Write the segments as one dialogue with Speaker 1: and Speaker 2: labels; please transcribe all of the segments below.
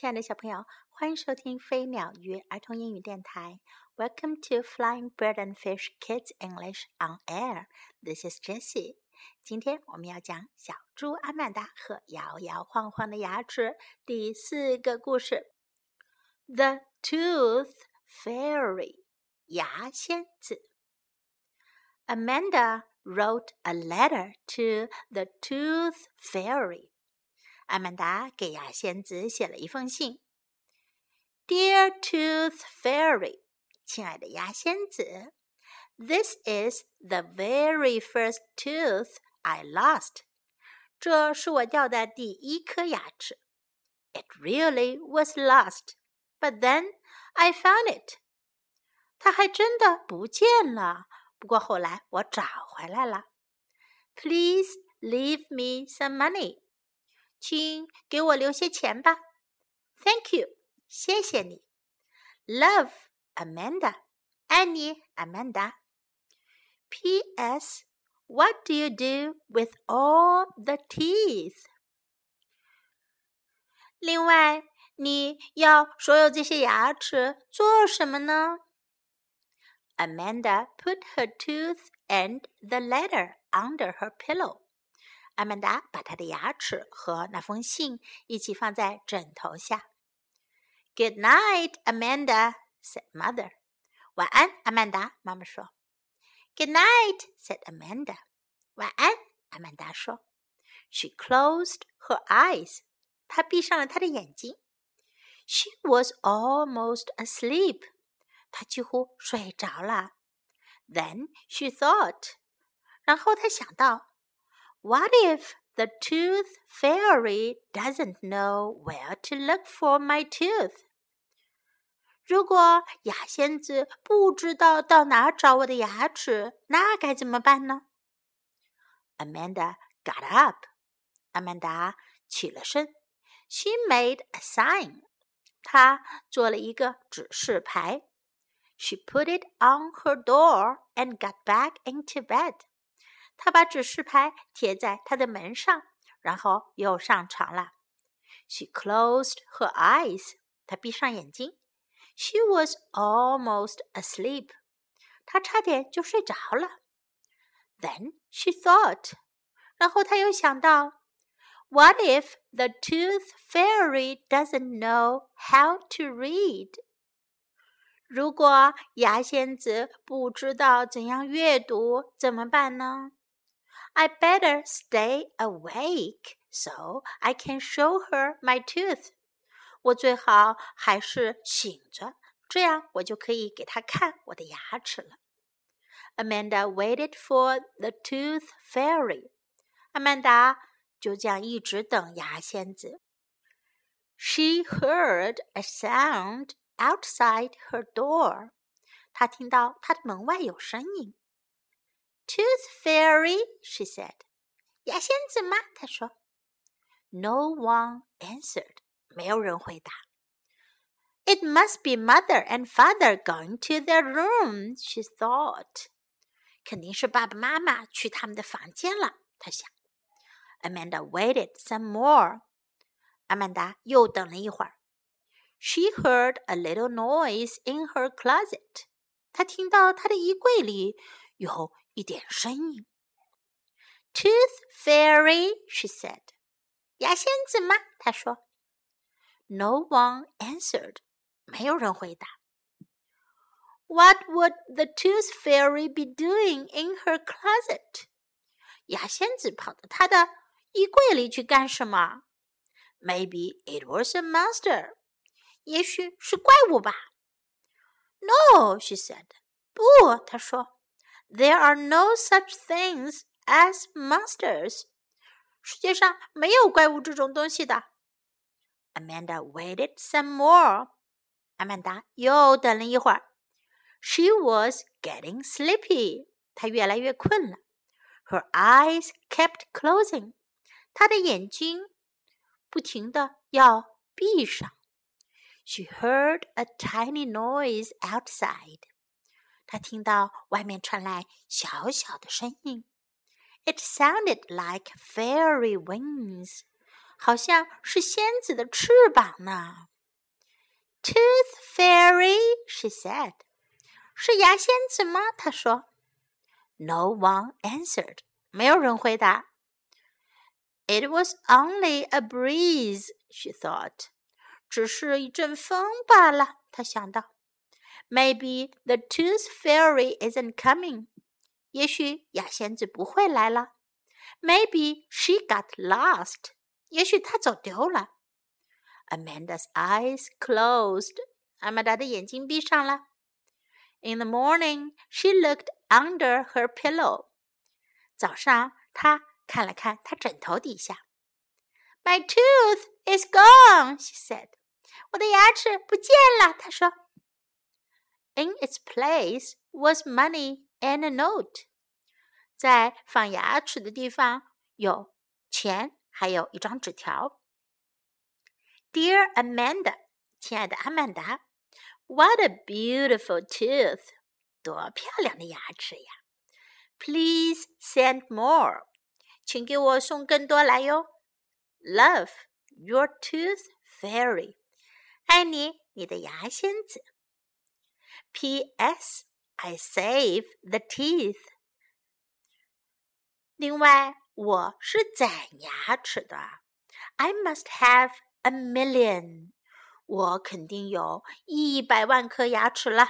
Speaker 1: 亲爱的小朋友，欢迎收听飞鸟鱼儿童英语电台。Welcome to Flying Bird and Fish Kids English on Air. This is Jessie. 今天我们要讲小猪阿曼达和摇摇晃晃的牙齿第四个故事。The Tooth Fairy，牙仙子。Amanda wrote a letter to the Tooth Fairy. 阿曼达给牙仙子写了一封信。Dear Tooth Fairy，亲爱的牙仙子，This is the very first tooth I lost。这是我掉的第一颗牙齿。It really was lost, but then I found it。它还真的不见了，不过后来我找回来了。Please leave me some money。 请给我留些钱吧。Thank you，谢谢你。Love Amanda，爱你，Amanda。P.S. What do you do with all the teeth？另外，你要所有这些牙齿做什么呢？Amanda put her tooth and the letter under her pillow. 阿曼达把她的牙齿和那封信一起放在枕头下。Good night, Amanda," said Mother. 晚安，阿曼达。妈妈说。Good night," said Amanda. 晚安，阿曼达说。She closed her eyes. 她闭上了她的眼睛。She was almost asleep. 她几乎睡着了。Then she thought. 然后她想到。what if the tooth fairy doesn't know where to look for my tooth? 如果牙仙子不知道到哪找我的牙齿，那该怎么办呢？Amanda got up. 阿曼达起了身。She made a sign. 她做了一个指示牌。She put it on her door and got back into bed. 他把指示牌贴在他的门上，然后又上床了。She closed her eyes. 她闭上眼睛。She was almost asleep. 她差点就睡着了。Then she thought. 然后她又想到，What if the tooth fairy doesn't know how to read? 如果牙仙子不知道怎样阅读，怎么办呢 ？I better stay awake so I can show her my tooth. 我最好还是醒着，这样我就可以给她看我的牙齿了。Amanda waited for the tooth fairy. 阿曼达就这样一直等牙仙子。She heard a sound outside her door. 她听到她的门外有声音。 Tooth Fairy, she said. 牙仙子吗？她说。No one answered. 没有人回答。It must be mother and father going to their room, she thought. 肯定是爸爸妈妈去他们的房间了，她想。Amanda waited some more. 阿曼达又等了一会儿。She heard a little noise in her closet. 她听到她的衣柜里 有一点声音。Tooth Fairy, she said. 牙仙子吗？她说。No one answered. 没有人回答。What would the Tooth Fairy be doing in her closet? 牙仙子跑到她的衣柜里去干什么？Maybe it was a monster. 也许是怪物吧。No, she said. 不，她说。there are no such things as monsters. 世界上没有怪物这种东西的。Amanda waited some more. 阿曼达又等了一会儿。She was getting sleepy. 她越来越困了。Her eyes kept closing. 她的眼睛不停的要闭上。She heard a tiny noise outside. 他听到外面传来小小的声音，It sounded like fairy wings，好像是仙子的翅膀呢。Tooth Fairy, she said. 是牙仙子吗？他说。No one answered. 没有人回答。It was only a breeze, she thought. 只是一阵风罢了，她想到。Maybe the tooth fairy isn't coming. 也许牙仙子不会来了。Maybe she got lost. 也许她走丢了。Amanda's eyes closed. 阿曼达的眼睛闭上了。In the morning, she looked under her pillow. 早上，她看了看她枕头底下。My tooth is gone, she said. 我的牙齿不见了，她说。In its place was money and a note. 在放牙齿的地方有钱，还有一张纸条。Dear Amanda，亲爱的阿曼达，What a beautiful tooth！多漂亮的牙齿呀！Please send more，请给我送更多来哟。Love your tooth fairy，爱你，你的牙仙子。 P.S. I save the teeth。另外，我是攒牙齿的。I must have a million。我肯定有一百万颗牙齿了。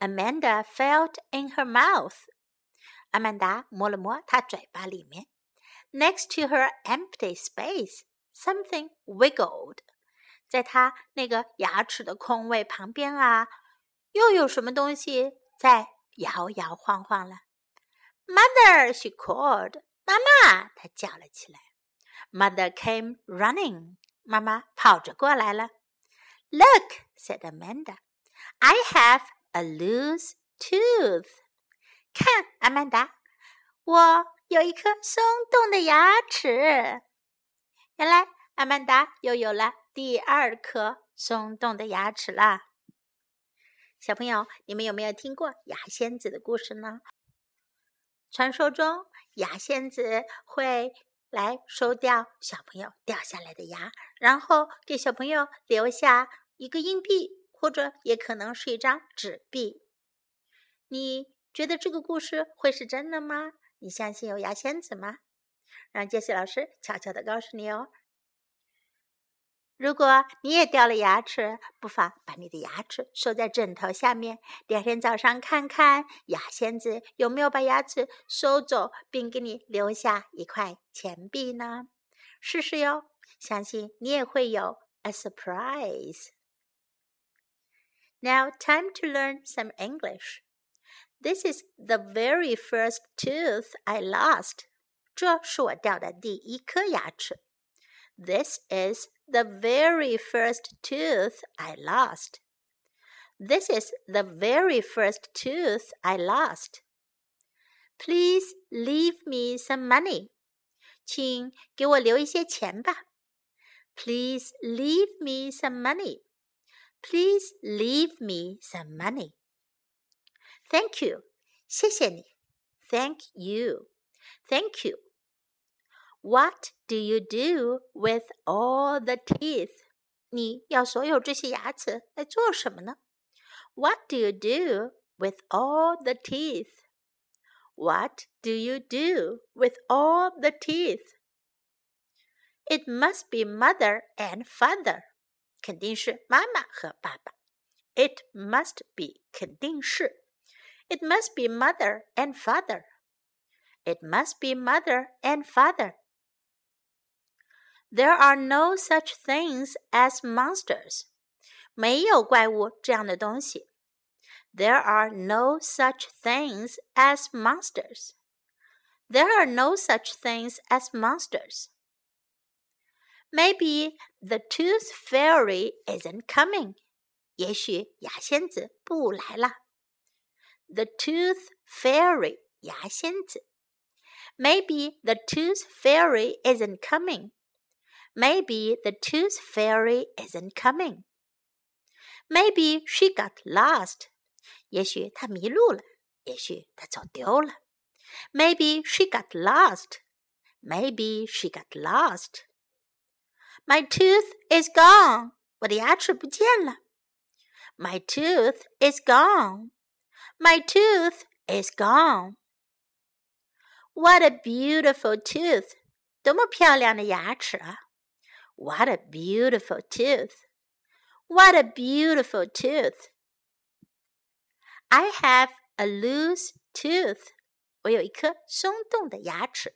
Speaker 1: Amanda felt in her mouth。阿曼达摸了摸她嘴巴里面。Next to her empty space, something wiggled。 在她那个牙齿的空位旁边啊，又有什么东西在摇摇晃晃了。Mother, she called. 妈妈，她叫了起来。Mother came running. 妈妈跑着过来了。Look, said Amanda. I have a loose tooth. 看，阿曼达，我有一颗松动的牙齿。原来，阿曼达又有了第二颗松动的牙齿啦。小朋友，你们有没有听过牙仙子的故事呢？传说中，牙仙子会来收掉小朋友掉下来的牙，然后给小朋友留下一个硬币，或者也可能是一张纸币。你觉得这个故事会是真的吗？你相信有牙仙子吗？让杰西老师悄悄的告诉你哦。如果你也掉了牙齿，不妨把你的牙齿收在枕头下面。第二天早上看看牙仙子有没有把牙齿收走，并给你留下一块钱币呢？试试哟，相信你也会有 a surprise。Now time to learn some English. This is the very first tooth I lost. 这是我掉的第一颗牙齿。This is the very first tooth I lost. This is the very first tooth I lost. Please leave me some money. 请给我留一些钱吧。Please leave me some money. Please leave me some money. Thank you. 谢谢你。Thank you. Thank you. What do you do with all the teeth? 你要所有这些牙齿来做什么呢？What do you do with all the teeth? What do you do with all the teeth? It must be mother and father. 肯定是妈妈和爸爸。It must be 肯定是。It must be mother and father. It must be mother and father. There are no such things as monsters. 没有怪物这样的东西。There are no such things as monsters. There are no such things as monsters. Maybe the tooth fairy isn't coming. 也许牙仙子不来了。The tooth fairy 牙仙子。Maybe the tooth fairy isn't coming. Maybe the tooth fairy isn't coming. Maybe she got lost. 也许她迷路了，也许她走丢了。Maybe she got lost. Maybe she got lost. My tooth is gone. 我的牙齿不见了。My tooth is gone. My tooth is gone. What a beautiful tooth! 多么漂亮的牙齿啊 ！What a beautiful tooth! What a beautiful tooth! I have a loose tooth. 我有一颗松动的牙齿。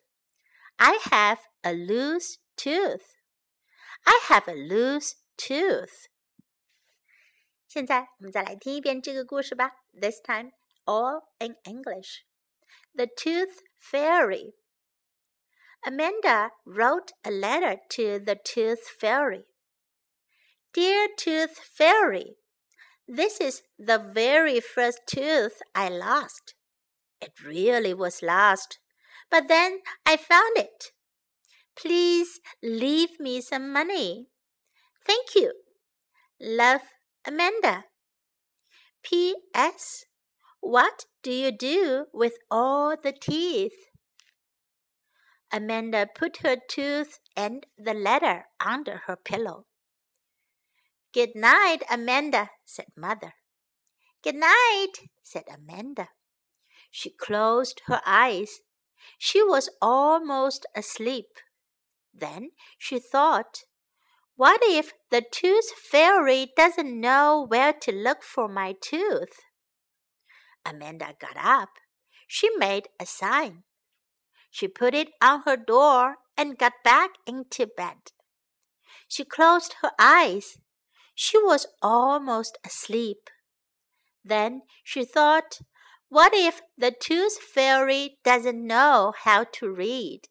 Speaker 1: I have a loose tooth. I have a loose tooth. 现在我们再来听一遍这个故事吧。This time all in English. The Tooth Fairy. Amanda wrote a letter to the Tooth Fairy. Dear Tooth Fairy, this is the very first tooth I lost. It really was lost, but then I found it. Please leave me some money. Thank you. Love, Amanda. P.S. What do you do with all the teeth? Amanda put her tooth and the letter under her pillow. Good night, Amanda, said Mother. Good night, said Amanda. She closed her eyes. She was almost asleep. Then she thought, What if the tooth fairy doesn't know where to look for my tooth? Amanda got up. She made a sign. She put it on her door and got back into bed. She closed her eyes. She was almost asleep. Then she thought, what if the tooth fairy doesn't know how to read?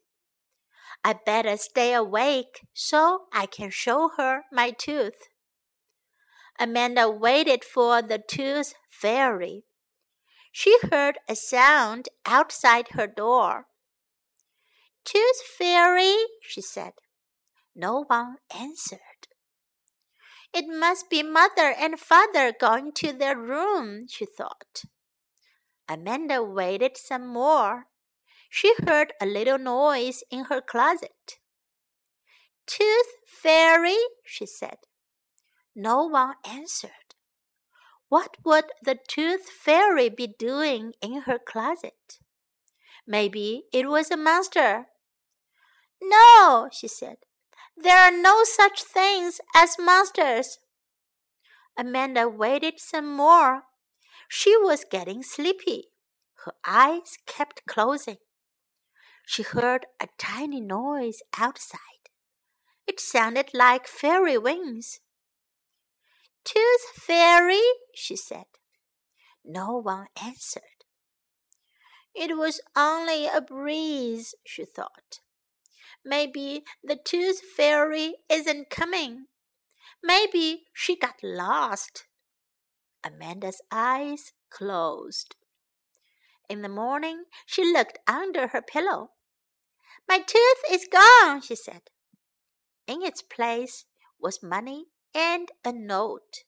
Speaker 1: I better stay awake so I can show her my tooth. Amanda waited for the tooth fairy. She heard a sound outside her door. Tooth Fairy, she said. No one answered. It must be mother and father going to their room, she thought. Amanda waited some more. She heard a little noise in her closet. Tooth Fairy, she said. No one answered. What would the Tooth Fairy be doing in her closet? Maybe it was a monster no, she said. There are no such things as monsters. Amanda waited some more. She was getting sleepy. Her eyes kept closing. She heard a tiny noise outside. It sounded like fairy wings. Tooth Fairy, she said. No one answered. It was only a breeze, she thought. Maybe the tooth fairy isn't coming. Maybe she got lost. Amanda's eyes closed. In the morning, she looked under her pillow. My tooth is gone, she said. In its place was money and a note.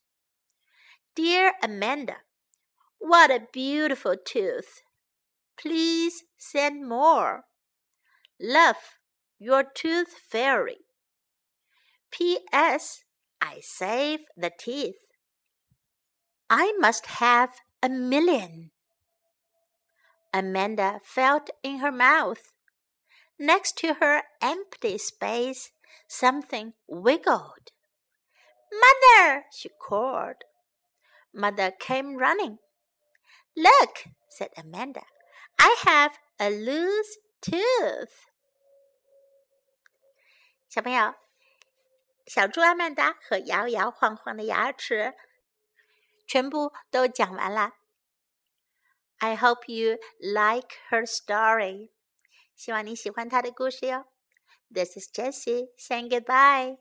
Speaker 1: Dear Amanda, what a beautiful tooth. Please send more. Love, your tooth fairy. P.S. I save the teeth. I must have a million. Amanda felt in her mouth. Next to her empty space, something wiggled. Mother! she called. Mother came running. Look, said Amanda, I have a loose tooth. 小朋友，小猪阿曼达和摇摇晃晃的牙齿全部都讲完了。I hope you like her story。希望你喜欢她的故事哟。This is Jessie saying goodbye.